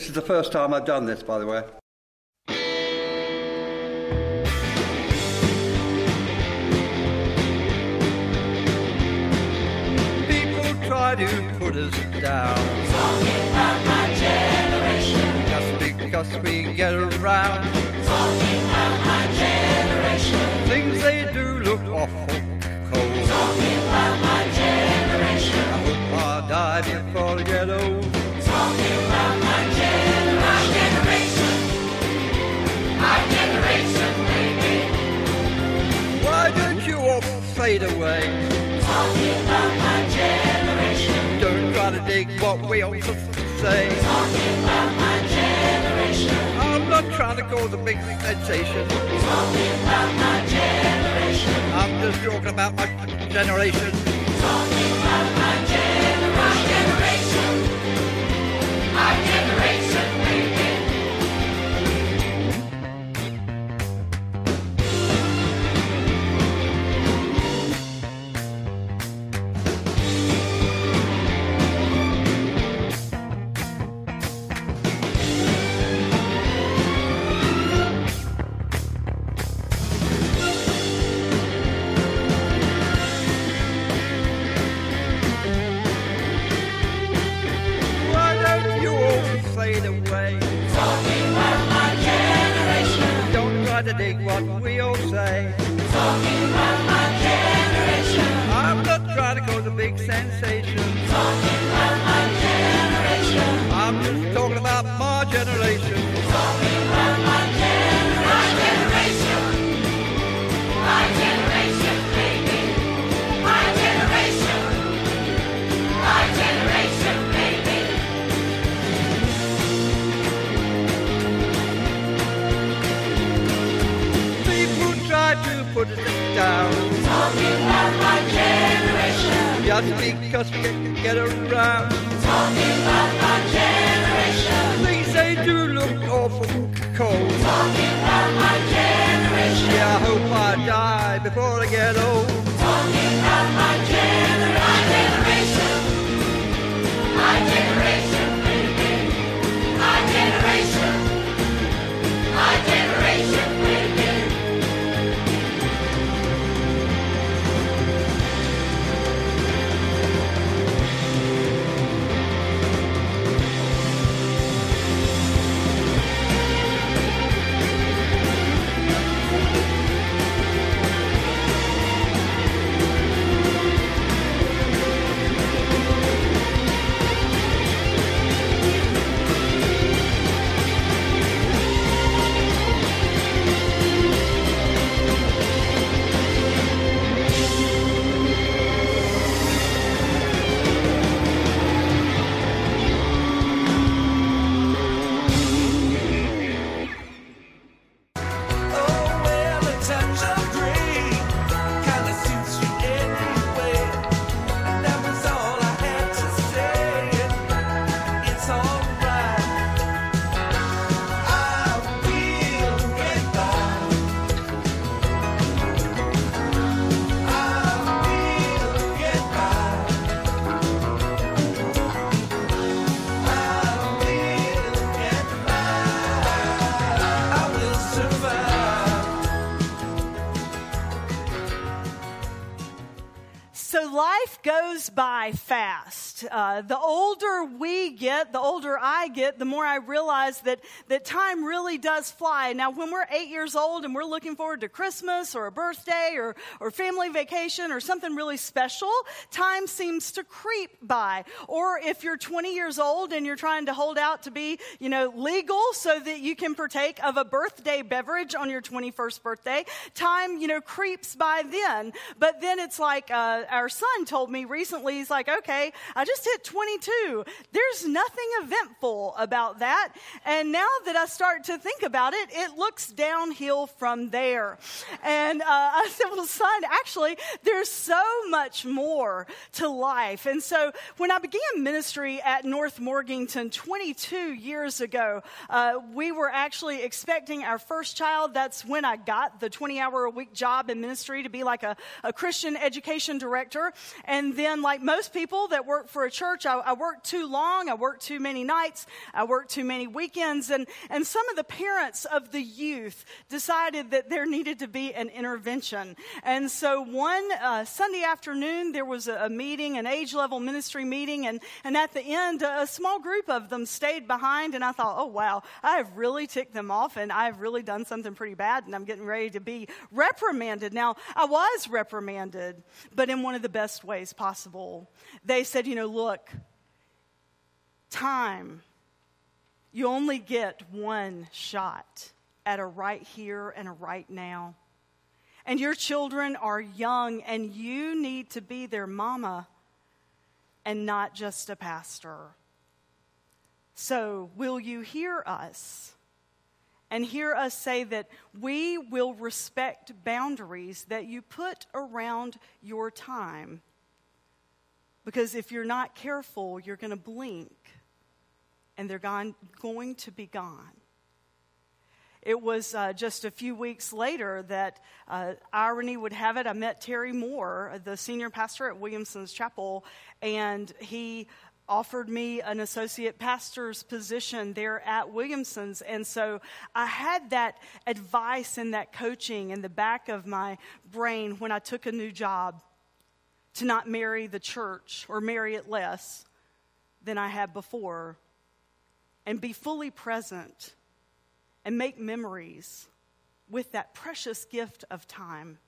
This is the first time I've done this, by the way. People try to put us down. Talking about my generation. Just because we get around. Talking about my generation. Things they do look awful cold. Talking about my generation. I hope I die before I get old. Fade away? Talking about my generation. Don't try to dig what we all just say. Talking about my generation. I'm not trying to cause a big sensation. Talking about my generation. I'm just talking about my generation. Talking about my generation. Uh, the older we get, the older I get, the more I realize that, that time really does fly. Now, when we're eight years old and we're looking forward to Christmas or a birthday or, or family vacation or something really special, time seems to creep by. Or if you're 20 years old and you're trying to hold out to be, you know, legal so that you can partake of a birthday beverage on your 21st birthday, time, you know, creeps by then. But then it's like uh, our son told me recently, he's like, okay, I just hit 22. There's nothing eventful about that. And now that I start to think about it, it looks downhill from there. And uh, I said, well, son, actually, there's so much more to life. And so when I began ministry at North Morganton 22 years ago, uh, we were actually expecting our first child. That's when I got the 20 hour a week job in ministry to be like a, a Christian education director. And then, like most people that work for for a church. I, I worked too long. I worked too many nights. I worked too many weekends. And, and some of the parents of the youth decided that there needed to be an intervention. And so one uh, Sunday afternoon, there was a, a meeting, an age level ministry meeting. And, and at the end, a, small group of them stayed behind. And I thought, oh, wow, I have really ticked them off and I've really done something pretty bad. And I'm getting ready to be reprimanded. Now, I was reprimanded, but in one of the best ways possible. They said, you know, look, time, you only get one shot at a right here and a right now. And your children are young, and you need to be their mama and not just a pastor. So, will you hear us? And hear us say that we will respect boundaries that you put around your time. Because if you're not careful, you're going to blink and they're gone, going to be gone. It was uh, just a few weeks later that uh, irony would have it. I met Terry Moore, the senior pastor at Williamson's Chapel, and he offered me an associate pastor's position there at Williamson's. And so I had that advice and that coaching in the back of my brain when I took a new job to not marry the church or marry it less than I had before and be fully present and make memories with that precious gift of time.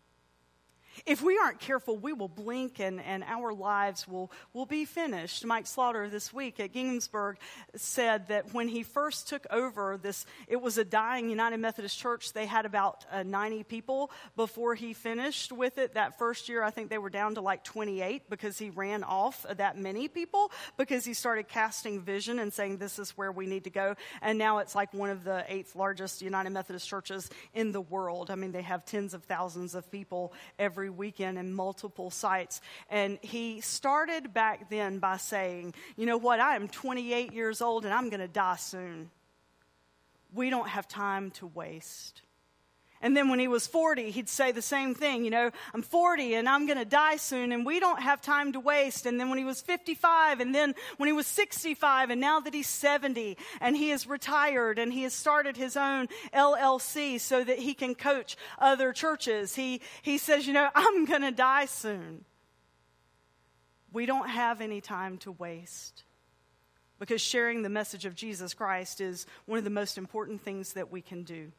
If we aren't careful, we will blink and, and our lives will, will be finished. Mike Slaughter this week at Ginghamsburg said that when he first took over this, it was a dying United Methodist Church. They had about uh, 90 people before he finished with it. That first year, I think they were down to like 28 because he ran off that many people because he started casting vision and saying, This is where we need to go. And now it's like one of the eighth largest United Methodist churches in the world. I mean, they have tens of thousands of people every weekend in multiple sites. And he started back then by saying, You know what? I am 28 years old and I'm going to die soon. We don't have time to waste. And then when he was 40, he'd say the same thing, you know, I'm 40 and I'm going to die soon and we don't have time to waste. And then when he was 55 and then when he was 65 and now that he's 70 and he is retired and he has started his own LLC so that he can coach other churches, he, he says, you know, I'm going to die soon. We don't have any time to waste because sharing the message of Jesus Christ is one of the most important things that we can do.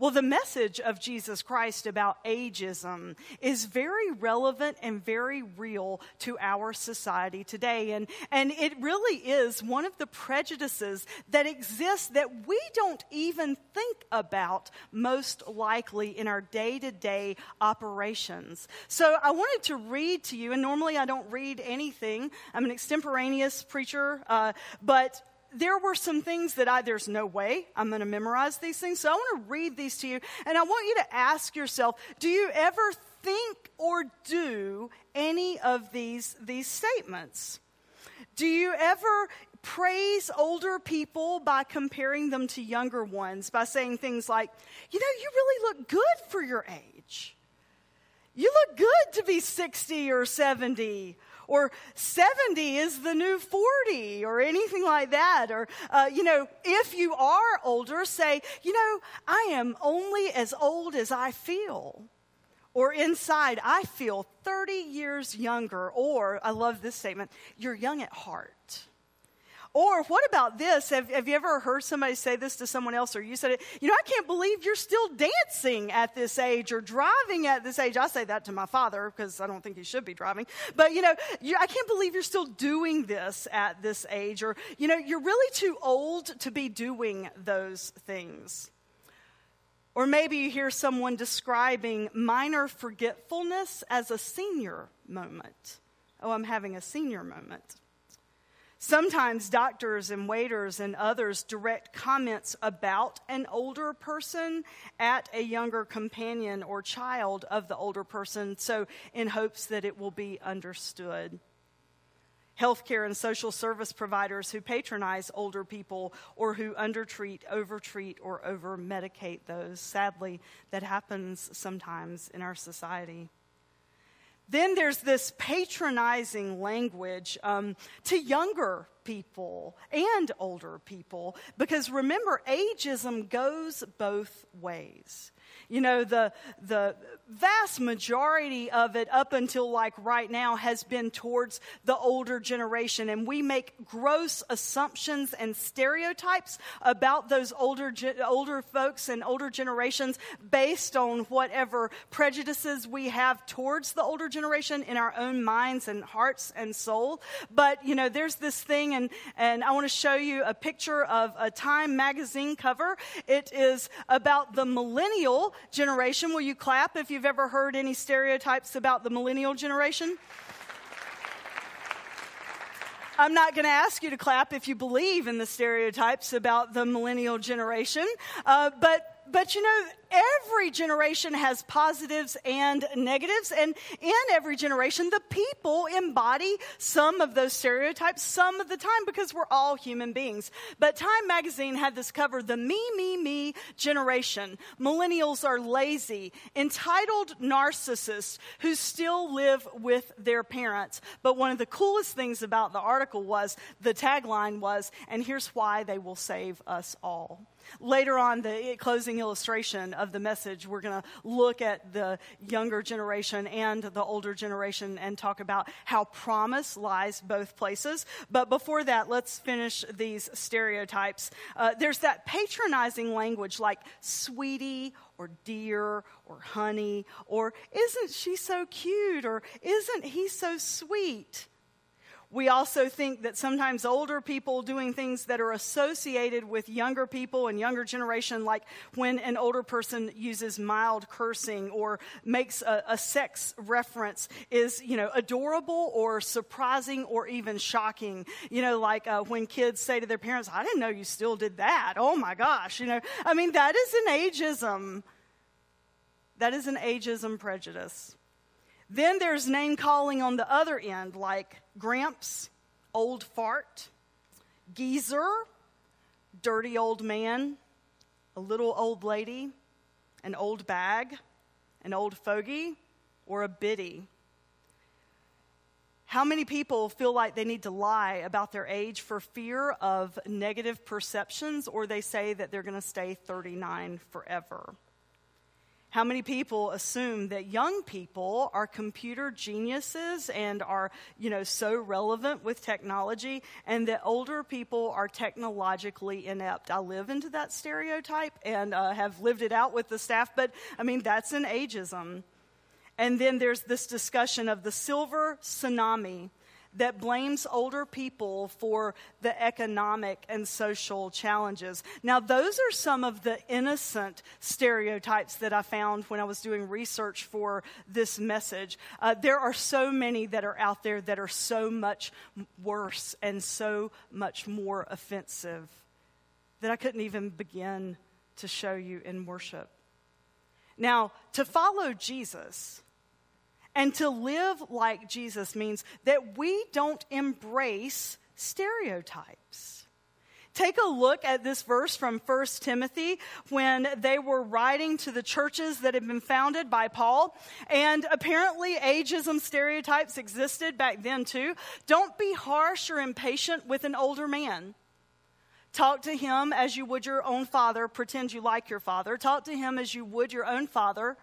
Well, the message of Jesus Christ about ageism is very relevant and very real to our society today. And, and it really is one of the prejudices that exists that we don't even think about most likely in our day to day operations. So I wanted to read to you, and normally I don't read anything, I'm an extemporaneous preacher, uh, but there were some things that I, there's no way I'm going to memorize these things. So I want to read these to you. And I want you to ask yourself do you ever think or do any of these, these statements? Do you ever praise older people by comparing them to younger ones, by saying things like, you know, you really look good for your age? You look good to be 60 or 70 or 70 is the new 40 or anything like that. Or, uh, you know, if you are older, say, you know, I am only as old as I feel. Or inside, I feel 30 years younger. Or, I love this statement, you're young at heart. Or what about this? Have, have, you ever heard somebody say this to someone else, or you said it? You know, I can't believe you're still dancing at this age or driving at this age. I say that to my father because I don't think he should be driving. But, you know, you, I can't believe you're still doing this at this age. Or, you know, you're really too old to be doing those things. Or maybe you hear someone describing minor forgetfulness as a senior moment. Oh, I'm having a senior moment. Sometimes doctors and waiters and others direct comments about an older person at a younger companion or child of the older person, so in hopes that it will be understood. Healthcare and social service providers who patronize older people or who undertreat, overtreat, or over medicate those. Sadly, that happens sometimes in our society. Then there's this patronizing language um, to younger people and older people, because remember, ageism goes both ways. You know, the, the vast majority of it up until like right now has been towards the older generation. And we make gross assumptions and stereotypes about those older, older folks and older generations based on whatever prejudices we have towards the older generation in our own minds and hearts and soul. But, you know, there's this thing, and, and I want to show you a picture of a Time magazine cover. It is about the millennial generation. Will you clap if you've ever heard any stereotypes about the millennial generation? I'm not going to ask you to clap if you believe in the stereotypes about the millennial generation, uh, but but you know, every generation has positives and negatives, and in every generation, the people embody some of those stereotypes some of the time because we're all human beings. But Time magazine had this cover the me, me, me generation. Millennials are lazy, entitled narcissists who still live with their parents. But one of the coolest things about the article was the tagline was, and here's why they will save us all. Later on, the closing illustration of the message, we're going to look at the younger generation and the older generation and talk about how promise lies both places. But before that, let's finish these stereotypes. Uh, there's that patronizing language like sweetie or dear or honey or isn't she so cute or isn't he so sweet? We also think that sometimes older people doing things that are associated with younger people and younger generation, like when an older person uses mild cursing or makes a, a sex reference, is you know adorable or surprising or even shocking. You know, like uh, when kids say to their parents, "I didn't know you still did that." Oh my gosh! You know, I mean that is an ageism. That is an ageism prejudice. Then there's name calling on the other end, like Gramps, old fart, geezer, dirty old man, a little old lady, an old bag, an old fogey, or a biddy. How many people feel like they need to lie about their age for fear of negative perceptions, or they say that they're going to stay 39 forever? How many people assume that young people are computer geniuses and are, you know, so relevant with technology and that older people are technologically inept? I live into that stereotype and uh, have lived it out with the staff, but I mean, that's an ageism. And then there's this discussion of the silver tsunami that blames older people for the economic and social challenges. Now, those are some of the innocent stereotypes that I found when I was doing research for this message. Uh, there are so many that are out there that are so much worse and so much more offensive that I couldn't even begin to show you in worship. Now, to follow Jesus, and to live like Jesus means that we don't embrace stereotypes. Take a look at this verse from 1 Timothy when they were writing to the churches that had been founded by Paul. And apparently, ageism stereotypes existed back then too. Don't be harsh or impatient with an older man. Talk to him as you would your own father. Pretend you like your father. Talk to him as you would your own father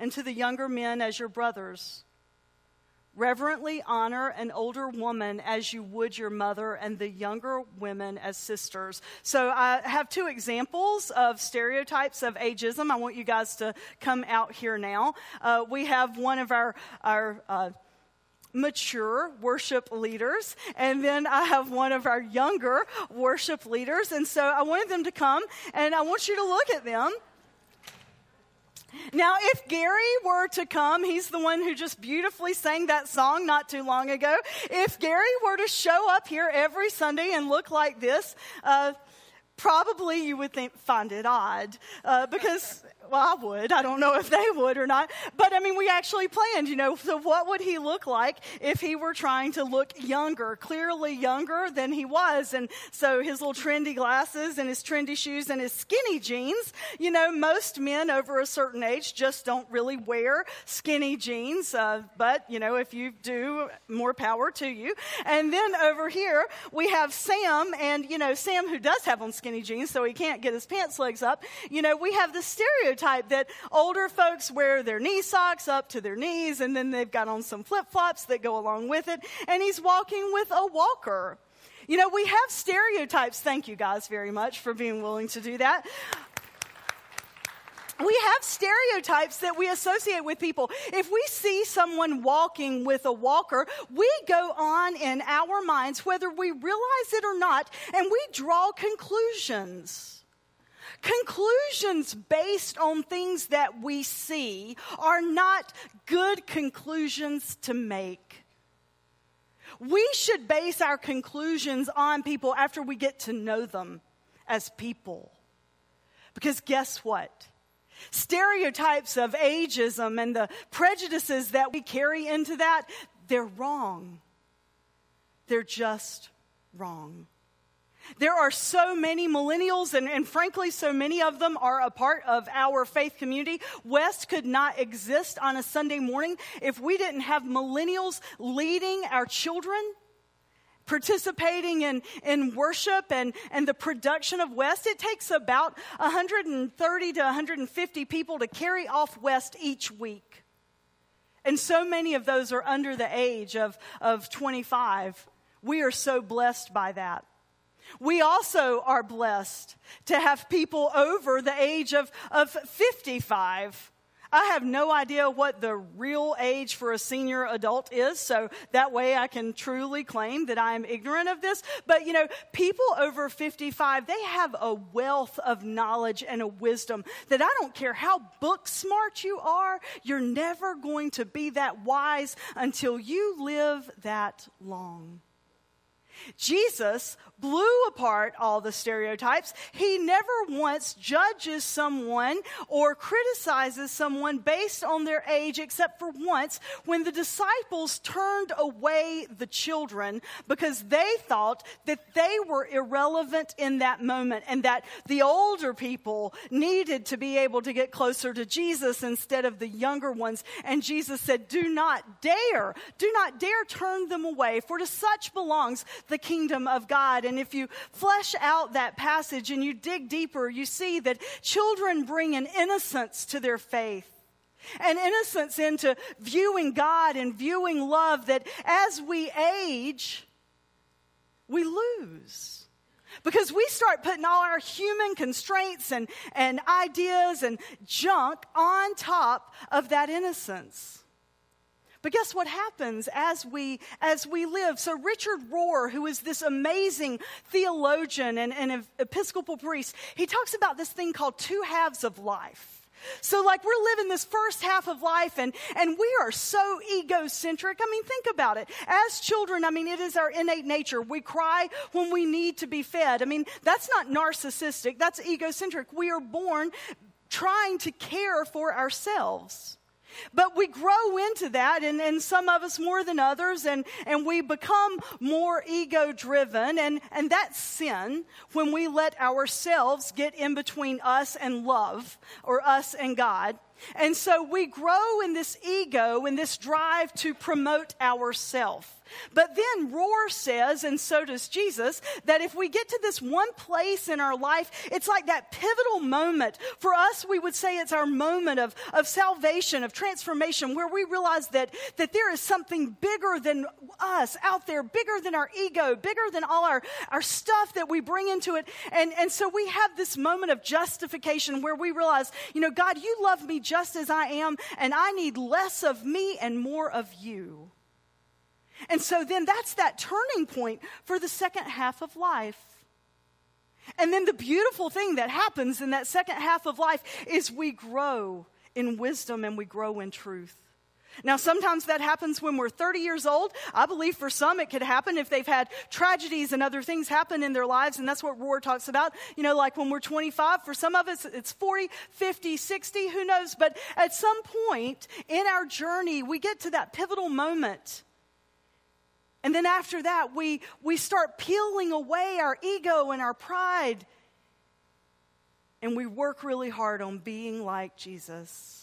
and to the younger men as your brothers. Reverently honor an older woman as you would your mother, and the younger women as sisters. So, I have two examples of stereotypes of ageism. I want you guys to come out here now. Uh, we have one of our, our uh, mature worship leaders, and then I have one of our younger worship leaders. And so, I wanted them to come, and I want you to look at them. Now, if Gary were to come, he's the one who just beautifully sang that song not too long ago. If Gary were to show up here every Sunday and look like this, uh, probably you would think, find it odd uh, because well, I would. I don't know if they would or not. But I mean, we actually planned, you know, so what would he look like if he were trying to look younger, clearly younger than he was? And so his little trendy glasses and his trendy shoes and his skinny jeans, you know, most men over a certain age just don't really wear skinny jeans. Uh, but, you know, if you do, more power to you. And then over here, we have Sam, and, you know, Sam who does have on skinny jeans, so he can't get his pants legs up. You know, we have the stereotype that older folks wear their knee socks up to their knees, and then they've got on some flip flops that go along with it, and he's walking with a walker. You know, we have stereotypes. Thank you guys very much for being willing to do that we have stereotypes that we associate with people. If we see someone walking with a walker, we go on in our minds, whether we realize it or not, and we draw conclusions. Conclusions based on things that we see are not good conclusions to make. We should base our conclusions on people after we get to know them as people. Because guess what? stereotypes of ageism and the prejudices that we carry into that, they're wrong. They're just wrong. There are so many millennials, and, and, frankly, so many of them are a part of our faith community. West could not exist on a Sunday morning if we didn't have millennials leading our children participating in, in worship and, and the production of West, it takes about 130 to 150 people to carry off West each week. And so many of those are under the age of, of 25. We are so blessed by that. We also are blessed to have people over the age of, of 55 I have no idea what the real age for a senior adult is, so that way I can truly claim that I am ignorant of this. But you know, people over 55, they have a wealth of knowledge and a wisdom that I don't care how book smart you are, you're never going to be that wise until you live that long. Jesus blew apart all the stereotypes. He never once judges someone or criticizes someone based on their age, except for once when the disciples turned away the children because they thought that they were irrelevant in that moment and that the older people needed to be able to get closer to Jesus instead of the younger ones. And Jesus said, Do not dare, do not dare turn them away, for to such belongs the kingdom of God. And if you flesh out that passage and you dig deeper, you see that children bring an innocence to their faith. An innocence into viewing God and viewing love that as we age, we lose. Because we start putting all our human constraints and, and ideas and junk on top of that innocence. But guess what happens as we as we live? So Richard Rohr, who is this amazing theologian and, and Episcopal priest, he talks about this thing called two halves of life. So, like, we're living this first half of life, and, and we are so egocentric. I mean, think about it. As children, I mean, it is our innate nature. We cry when we need to be fed. I mean, that's not narcissistic, that's egocentric. We are born trying to care for ourselves. But we grow into that, and, and some of us more than others, and, and we become more ego driven. And, and that's sin when we let ourselves get in between us and love or us and God. And so we grow in this ego, in this drive to promote ourself. But then Rohr says, and so does Jesus, that if we get to this one place in our life, it's like that pivotal moment. For us, we would say it's our moment of, of salvation, of transformation, where we realize that, that there is something bigger than us out there, bigger than our ego, bigger than all our, our stuff that we bring into it. And, and so we have this moment of justification where we realize, you know, God, you love me just as I am, and I need less of me and more of you. And so then that's that turning point for the second half of life. And then the beautiful thing that happens in that second half of life is we grow in wisdom and we grow in truth. Now, sometimes that happens when we're 30 years old. I believe for some it could happen if they've had tragedies and other things happen in their lives, and that's what Rohr talks about. You know, like when we're 25, for some of us it's 40, 50, 60, who knows? But at some point in our journey, we get to that pivotal moment. And then after that, we, we start peeling away our ego and our pride. And we work really hard on being like Jesus.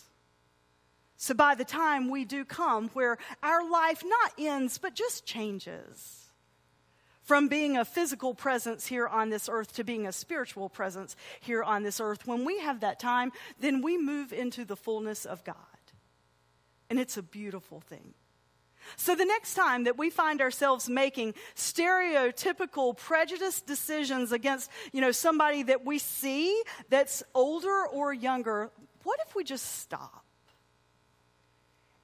So by the time we do come, where our life not ends, but just changes from being a physical presence here on this earth to being a spiritual presence here on this earth, when we have that time, then we move into the fullness of God. And it's a beautiful thing. So the next time that we find ourselves making stereotypical prejudiced decisions against, you know, somebody that we see that's older or younger, what if we just stop?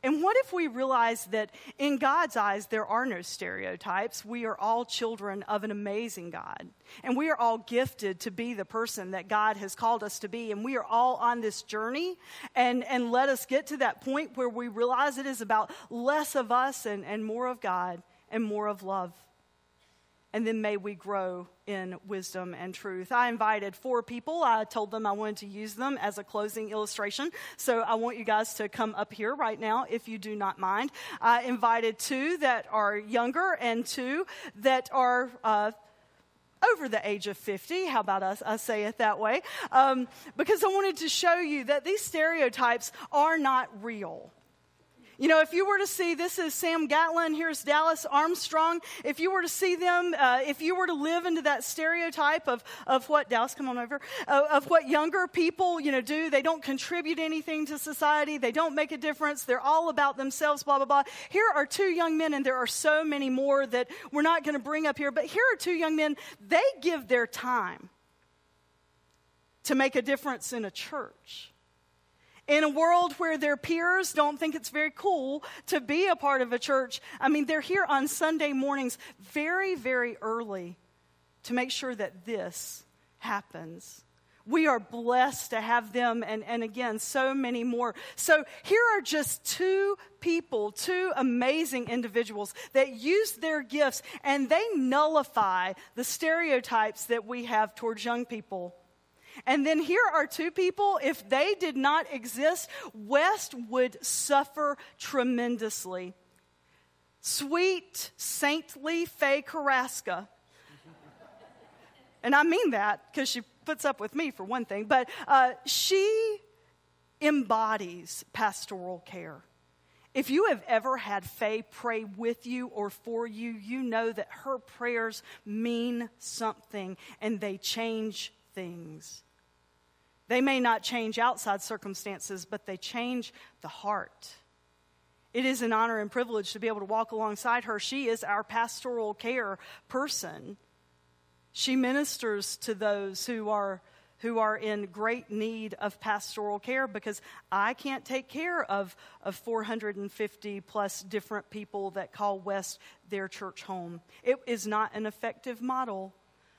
And what if we realize that in God's eyes, there are no stereotypes? We are all children of an amazing God. And we are all gifted to be the person that God has called us to be. And we are all on this journey. And, and let us get to that point where we realize it is about less of us and, and more of God and more of love and then may we grow in wisdom and truth. I invited four people. I told them I wanted to use them as a closing illustration. So I want you guys to come up here right now if you do not mind. I invited two that are younger and two that are. Uh, over the age of 50. How about us? I say it that way. Um, because I wanted to show you that these stereotypes are not real. You know, if you were to see, this is Sam Gatlin, here's Dallas Armstrong. If you were to see them, uh, if you were to live into that stereotype of, of what, Dallas, come on over, uh, of what younger people, you know, do, they don't contribute anything to society, they don't make a difference, they're all about themselves, blah, blah, blah. Here are two young men, and there are so many more that we're not going to bring up here, but here are two young men, they give their time to make a difference in a church. In a world where their peers don't think it's very cool to be a part of a church, I mean, they're here on Sunday mornings very, very early to make sure that this happens. We are blessed to have them, and, and again, so many more. So, here are just two people, two amazing individuals that use their gifts and they nullify the stereotypes that we have towards young people. And then here are two people, if they did not exist, West would suffer tremendously. Sweet, saintly Faye Carrasca. And I mean that because she puts up with me for one thing, but uh, she embodies pastoral care. If you have ever had Faye pray with you or for you, you know that her prayers mean something and they change things. They may not change outside circumstances, but they change the heart. It is an honor and privilege to be able to walk alongside her. She is our pastoral care person. She ministers to those who are who are in great need of pastoral care because I can't take care of, of 450 plus different people that call West their church home. It is not an effective model.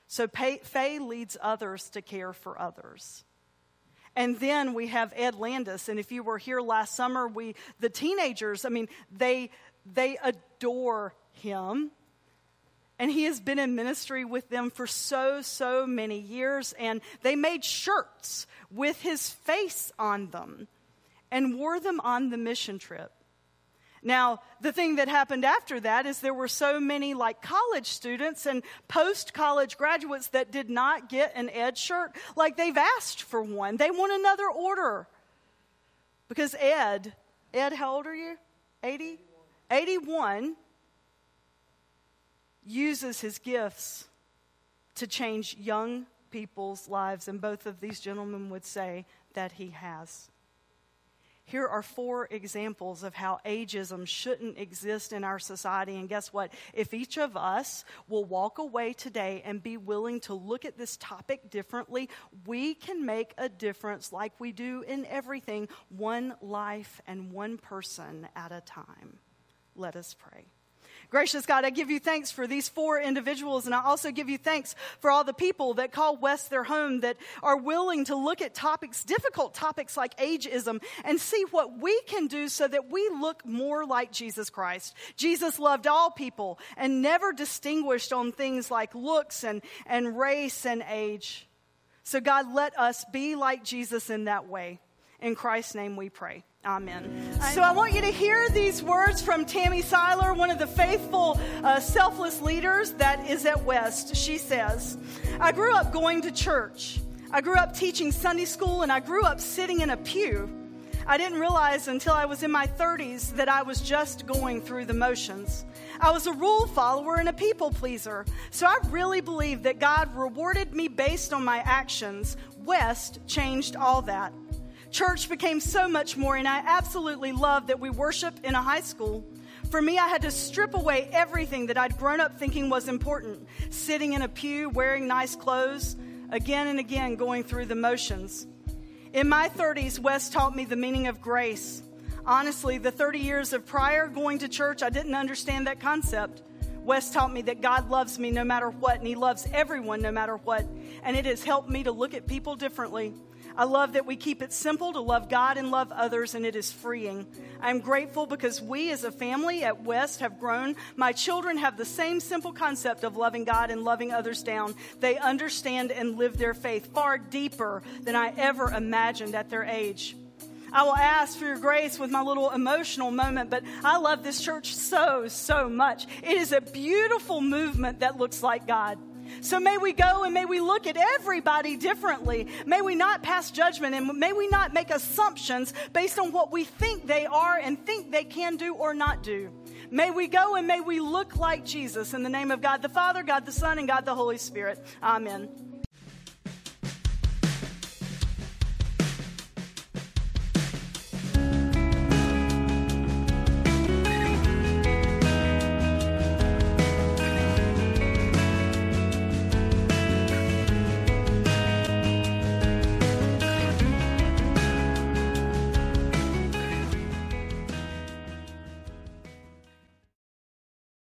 So Faye leads others to care for others. And then we have Ed Landis. And if you were here last summer, we, the teenagers, I mean, they, they adore him. And he has been in ministry with them for so, so many years. And they made shirts with his face on them and wore them on the mission trip. Now, the thing that happened after that is there were so many like college students and post college graduates that did not get an Ed shirt. Like they've asked for one, they want another order. Because Ed, Ed, how old are you? 80? 81 uses his gifts to change young people's lives, and both of these gentlemen would say that he has. Here are four examples of how ageism shouldn't exist in our society. And guess what? If each of us will walk away today and be willing to look at this topic differently, we can make a difference like we do in everything, one life and one person at a time. Let us pray. Gracious God, I give you thanks for these four individuals, and I also give you thanks for all the people that call West their home that are willing to look at topics, difficult topics like ageism, and see what we can do so that we look more like Jesus Christ. Jesus loved all people and never distinguished on things like looks and, and race and age. So, God, let us be like Jesus in that way. In Christ's name we pray. Amen. So I want you to hear these words from Tammy Seiler, one of the faithful, uh, selfless leaders that is at West. She says, I grew up going to church. I grew up teaching Sunday school, and I grew up sitting in a pew. I didn't realize until I was in my 30s that I was just going through the motions. I was a rule follower and a people pleaser. So I really believe that God rewarded me based on my actions. West changed all that. Church became so much more, and I absolutely love that we worship in a high school. For me, I had to strip away everything that I'd grown up thinking was important sitting in a pew, wearing nice clothes, again and again going through the motions. In my 30s, West taught me the meaning of grace. Honestly, the 30 years of prior going to church, I didn't understand that concept. West taught me that God loves me no matter what, and He loves everyone no matter what. And it has helped me to look at people differently. I love that we keep it simple to love God and love others, and it is freeing. I'm grateful because we as a family at West have grown. My children have the same simple concept of loving God and loving others down. They understand and live their faith far deeper than I ever imagined at their age. I will ask for your grace with my little emotional moment, but I love this church so, so much. It is a beautiful movement that looks like God. So may we go and may we look at everybody differently. May we not pass judgment and may we not make assumptions based on what we think they are and think they can do or not do. May we go and may we look like Jesus in the name of God the Father, God the Son, and God the Holy Spirit. Amen.